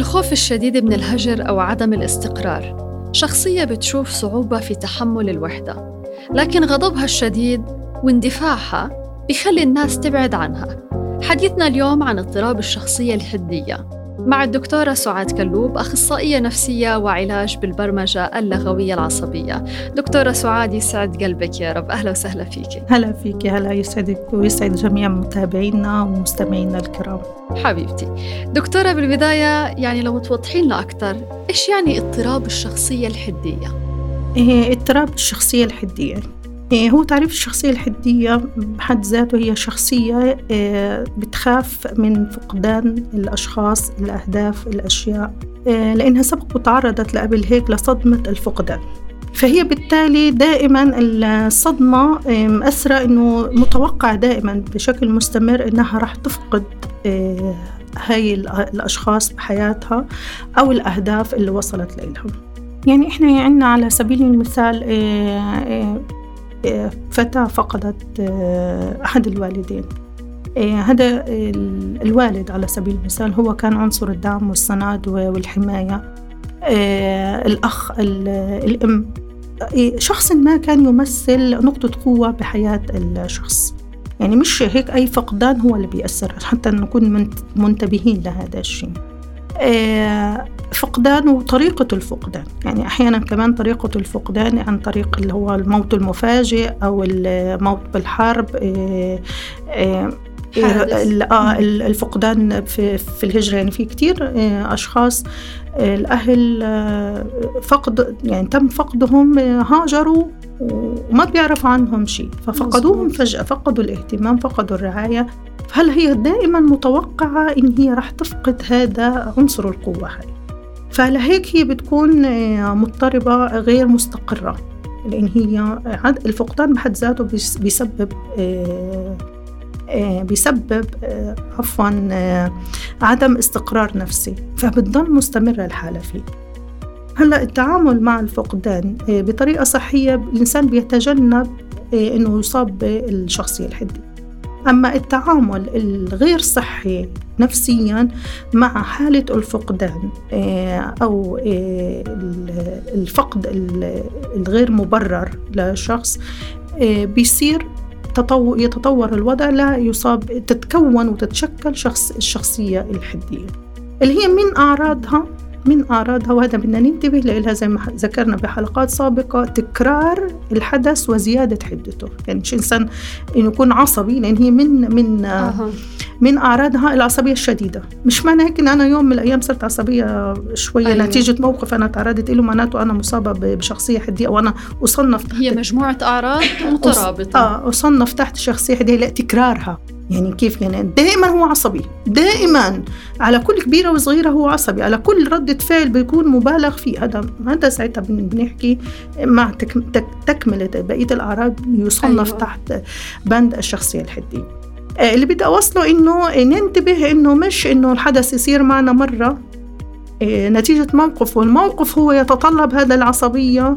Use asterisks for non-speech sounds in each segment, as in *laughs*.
الخوف الشديد من الهجر أو عدم الاستقرار. شخصية بتشوف صعوبة في تحمل الوحدة لكن غضبها الشديد واندفاعها بيخلي الناس تبعد عنها. حديثنا اليوم عن اضطراب الشخصية الحدية. مع الدكتورة سعاد كلوب أخصائية نفسية وعلاج بالبرمجة اللغوية العصبية. دكتورة سعاد يسعد قلبك يا رب. أهلا وسهلا فيك. هلا فيك هلا يسعدك ويسعد جميع متابعينا ومستمعينا الكرام. حبيبتي دكتورة بالبداية يعني لو توضحين لنا أكثر إيش يعني اضطراب الشخصية الحدية؟ إيه اضطراب الشخصية الحدية. هو تعريف الشخصية الحدية بحد ذاته هي شخصية إيه، بتخاف من فقدان الأشخاص الأهداف الأشياء إيه، لأنها سبق وتعرضت لقبل هيك لصدمة الفقدان. فهي بالتالي دائما الصدمة مأثرة إنه متوقع دائما بشكل مستمر إنها راح تفقد هاي الأشخاص بحياتها أو الأهداف اللي وصلت لهم يعني إحنا عندنا على سبيل المثال فتاة فقدت آه، أحد الوالدين. آه، هذا الوالد على سبيل المثال هو كان عنصر الدعم والسند والحماية. آه، الأخ الأم. شخص ما كان يمثل نقطة قوة بحياة الشخص. يعني مش هيك أي فقدان هو اللي بيأثر حتى نكون منتبهين لهذا الشيء. فقدان وطريقة الفقدان. يعني أحيانا كمان طريقة الفقدان عن طريق اللي هو الموت المفاجئ أو الموت بالحرب آه، آه، آه، الفقدان في, في الهجرة. يعني في كتير أشخاص الأهل فقد يعني تم فقدهم هاجروا وما بيعرفوا عنهم شيء. ففقدوهم فجأة فقدوا الاهتمام فقدوا الرعاية. فهل هي دائما متوقعة إن هي راح تفقد هذا عنصر القوة هاي؟ فلهيك هي بتكون آه، مضطربة غير مستقرة لأن هي الفقدان بحد ذاته بيسبب آه، آه، بيسبب عفوا عدم استقرار نفسي فبتضل مستمرة الحالة فيه. هلأ التعامل مع الفقدان بطريقة صحية الإنسان بيتجنب إنه يصاب بالشخصية الحدية أما التعامل الغير صحي نفسيا مع حالة الفقدان آه، أو آه، الفقد الغير مبرر لشخص آه، بيصير يتطور الوضع لا يصاب تتكون وتتشكل شخص الشخصية الحدية. اللي هي من أعراضها من أعراضها وهذا بدنا ننتبه لها زي ما ذكرنا بحلقات سابقة تكرار الحدث وزيادة حدته. يعني مش إنسان إنه يكون عصبي لأن هي من من أه. من أعراضها العصبية الشديدة. مش معنى هيك إن أنا يوم من الأيام صرت عصبية شوية. أيوة. نتيجة موقف أنا تعرضت له معناته أنا مصابة بشخصية حدية أو أنا أصنف تحت هي مجموعة أعراض مترابطة. آه أصنف تحت شخصية حدية لا تكرارها يعني كيف يعني؟ دائما هو عصبي. دائما. على كل كبيرة وصغيرة هو عصبي. على كل ردة فعل بيكون مبالغ فيه. هذا هذا ساعتها بنحكي مع تكملة بقية الأعراض يصنف أيوة. تحت بند الشخصية الحدية آه، اللي بدي أوصله إنه ننتبه إنه مش إنه الحدث يصير معنا مرة. آه، نتيجة موقف والموقف هو يتطلب هذا العصبية.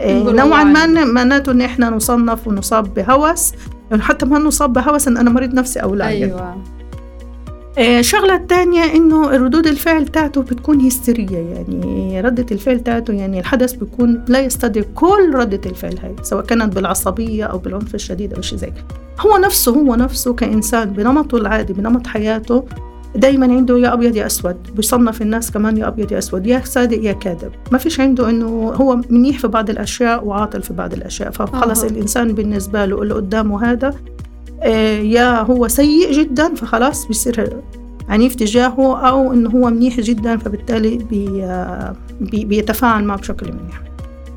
آه، نوعا ما معناته إن إحنا نصنف ونصاب بهوس. يعني حتى ما نصاب بهوس إن أنا مريض نفسي أو لا أيوه. الشغلة الثانية إنه ردود الفعل تاعته بتكون هستيرية يعني. ردة الفعل تاعته يعني الحدث بيكون لا يستدعي كل ردة الفعل هاي سواء كانت بالعصبية أو بالعنف الشديد أو شيء زي هو نفسه هو نفسه كإنسان بنمطه العادي بنمط حياته دايما عنده يا أبيض يا أسود بيصنف الناس كمان يا أبيض يا أسود يا صادق يا كاذب. ما فيش عنده إنه هو منيح في بعض الأشياء وعاطل في بعض الأشياء. فخلص آه. الإنسان بالنسبة له اللي قدامه هذا آه يا هو سيء جدا فخلاص بيصير عنيف تجاهه أو إنه هو منيح جدا فبالتالي بي بي بيتفاعل معه بشكل منيح.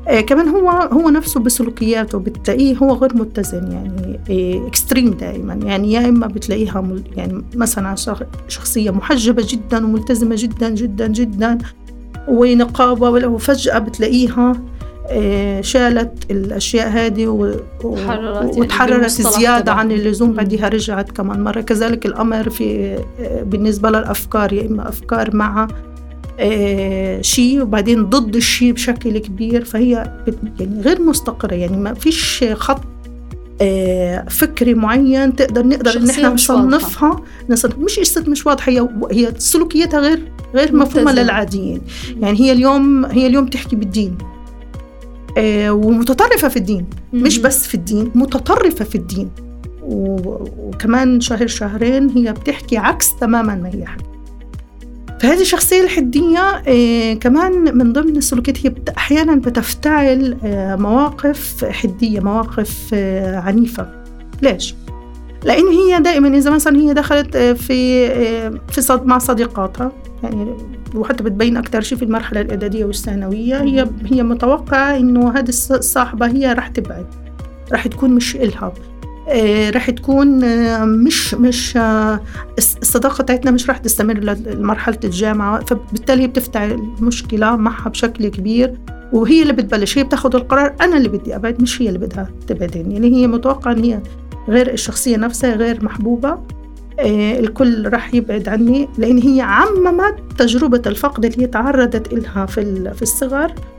آه كمان هو هو نفسه بسلوكياته بتلاقيه هو غير متزن يعني آه extreme دائما. يعني يا إما بتلاقيها يعني مثلا شخصية محجبة جدا وملتزمة جدا جدا جدا ونقابة وفجأة بتلاقيها آه شالت الأشياء هذه وتحررت يعني زيادة عن اللزوم بعدها رجعت كمان مرة. كذلك الأمر في آه، بالنسبة للأفكار يا إما أفكار مع شيء وبعدين ضد الشيء بشكل كبير. فهي يعني غير مستقرة. يعني ما فيش خط آه، فكري معين تقدر نقدر إن إحنا نصنفها. نصنف مش قصة مش واضحة. هي هي سلوكياتها غير غير مفهومة للعاديين. يعني هي اليوم هي اليوم تحكي بالدين. آه، ومتطرفة في الدين. مش بس في الدين متطرفة في الدين. وكمان شهر شهرين هي بتحكي عكس تماما ما هي حكي. فهذه الشخصية الحدية آه كمان من ضمن السلوكيات هي أحيانا بتفتعل آه مواقف حدية مواقف آه عنيفة. ليش؟ لأن هي دائما إذا مثلا هي دخلت في في صد مع صديقاتها يعني وحتى بتبين أكثر شيء في المرحلة الإعدادية والثانوية هي هي متوقعة إنه هذه الصاحبة هي رح تبعد رح تكون مش إلها. رح تكون آه، مش مش آه، الصداقة بتاعتنا مش رح تستمر لمرحلة الجامعة فبالتالي بتفتح المشكلة معها بشكل كبير وهي اللي بتبلش هي بتاخذ القرار أنا اللي بدي أبعد مش هي اللي بدها تبعدني يعني هي متوقعة إن هي غير الشخصية نفسها غير محبوبة الكل راح يبعد عني لأن هي عممت تجربة الفقد اللي هي تعرضت لها في في الصغر آه،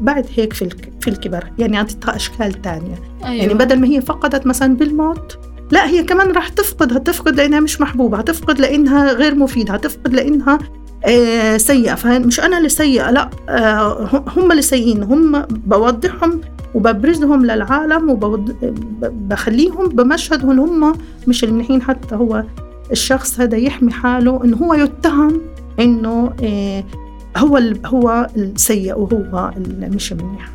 بعد هيك في في الكبر. يعني أعطيتها أشكال تانية. أيوة. يعني بدل ما هي فقدت مثلا بالموت لا هي كمان راح تفقد. هتفقد لأنها مش محبوبة. هتفقد لأنها غير مفيدة. هتفقد لأنها آه سيئة. فمش أنا اللي سيئة لا. آه هم اللي سيئين. هم بوضحهم وببرزهم للعالم وبخليهم بمشهد هم مش المنيحين حتى هو الشخص هذا يحمي حاله إنه هو يتهم إنه آه هو هو السيء وهو مش منيح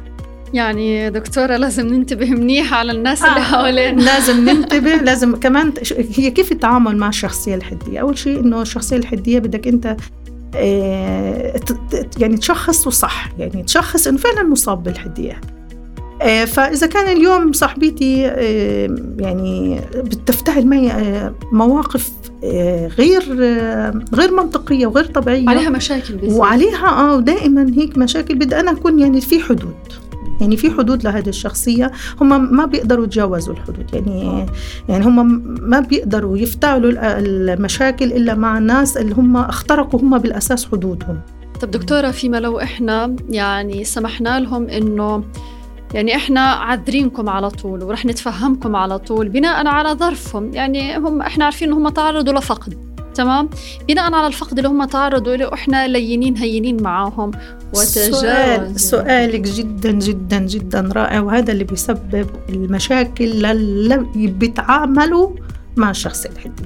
يعني دكتورة لازم ننتبه منيح على الناس اللي آه حوالينا. لازم *laughs* ننتبه لازم كمان هي كيف التعامل مع الشخصية الحدية؟ أول شيء إنه الشخصية الحدية بدك أنت آه يعني تشخصه صح يعني تشخص إنه فعلا مصاب بالحدية. آه فإذا كان اليوم صاحبتي آه يعني بتفتعل معي مواقف غير غير منطقية وغير طبيعية. عليها مشاكل بس. وعليها آه ودائما هيك مشاكل بدي أنا أكون يعني في حدود. يعني في حدود لهذه الشخصية. هم ما بيقدروا يتجاوزوا الحدود. يعني يعني هم ما بيقدروا يفتعلوا المشاكل إلا مع الناس اللي هم اخترقوا هم بالأساس حدودهم. طب دكتورة فيما لو إحنا يعني سمحنا لهم إنه يعني إحنا عذرينكم على طول ورح نتفهمكم على طول بناء على ظرفهم يعني هم إحنا عارفين ان هم تعرضوا لفقد تمام؟ بناء على الفقد اللي هم تعرضوا له إحنا لينين هينين معاهم. سؤال سؤالك جدا جدا جدا رائع وهذا اللي بيسبب المشاكل اللي بيتعاملوا مع الشخص الحدي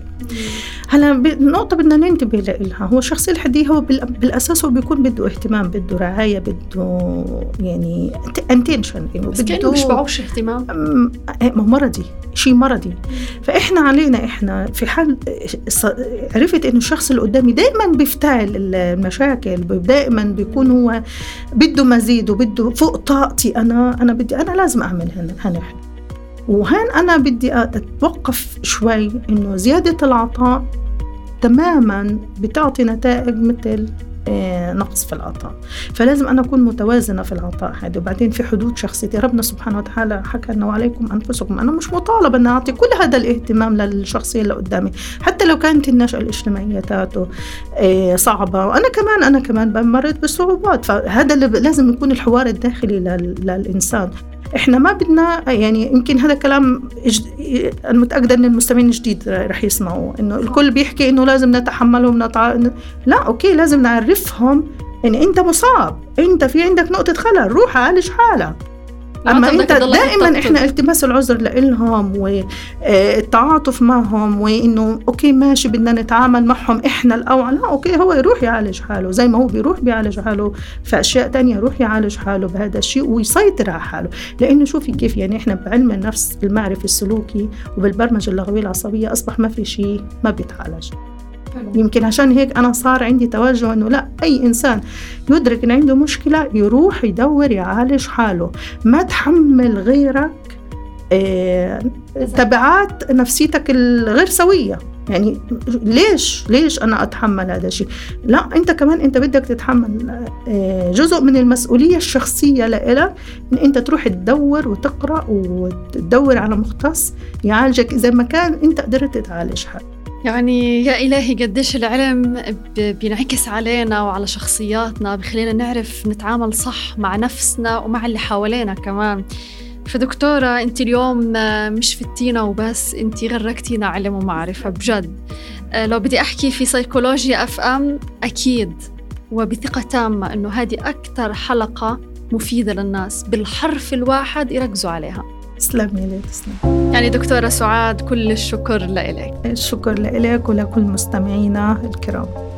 هلا النقطة بدنا ننتبه لها هو الشخص الحدي هو بالأساس هو بيكون بده اهتمام بده رعاية بده يعني انتنشن بس كأنه مش بعوش اهتمام. إيه، مرضي. شيء مرضي. فإحنا علينا إحنا في حال عرفت إنه الشخص اللي قدامي دائما بيفتعل المشاكل دائما بيكون هو بده مزيد وبده فوق طاقتي أنا أنا بدي أنا لازم أعمل هنا وهين أنا بدي أتوقف شوي إنه زيادة العطاء تماما بتعطي نتائج مثل آه، نقص في العطاء. فلازم أنا أكون متوازنة في العطاء هذا وبعدين في حدود شخصيتي. ربنا سبحانه وتعالى حكى أنه عليكم أنفسكم. أنا مش مطالبة أن أعطي كل هذا الاهتمام للشخصية اللي قدامي. حتى لو كانت النشأة الاجتماعية تاعته آه، صعبة. وأنا كمان أنا كمان بمرت بصعوبات. فهذا اللي لازم يكون الحوار الداخلي للإنسان. إحنا ما بدنا يعني يمكن هذا كلام أنا متاكده إن المستمعين الجديد رح يسمعوا إنه الكل بيحكي إنه لازم نتحملهم نتع... لا okay لازم نعرفهم ان أنت مصاب أنت في عندك نقطة خلل روح عالج حالك. أما أنت دائما إحنا التماس العذر لهم والتعاطف معهم وانه okay ماشي بدنا نتعامل معهم إحنا الأول. لا okay هو يروح يعالج حاله زي ما هو بيروح بيعالج حاله في أشياء تانية يروح يعالج حاله بهذا الشيء ويسيطر على حاله. لأنه شوفي كيف يعني إحنا بعلم النفس المعرفي السلوكي وبالبرمجة اللغوية العصبية أصبح ما في شيء ما بيتعالج. يمكن عشان هيك أنا صار عندي توجه إنه لا أي إنسان يدرك إن عنده مشكلة يروح يدور يعالج حاله. ما تحمل غيرك آه تبعات نفسيتك الغير سوية. يعني ليش؟ ليش أنا أتحمل هذا الشيء؟ لا أنت كمان أنت بدك تتحمل آه، جزء من المسؤولية الشخصية لإلك إن أنت تروح تدور وتقرأ وتدور على مختص يعالجك. إذا ما كان أنت قدرت تعالج حالك. يعني يا إلهي قديش العلم بينعكس علينا وعلى شخصياتنا بخلينا نعرف نتعامل صح مع نفسنا ومع اللي حوالينا كمان. فدكتورة أنت اليوم مش فتينا وبس أنت غرقتينا علم ومعرفة بجد. آه، لو بدي أحكي في سيكولوجيا أف أم أكيد وبثقة تامة أنه هذه أكثر حلقة مفيدة للناس بالحرف الواحد يركزوا عليها. تسلمي لي تسلمي. يعني دكتورة سعاد كل الشكر لإلك. الشكر لإلك ولكل مستمعينا الكرام.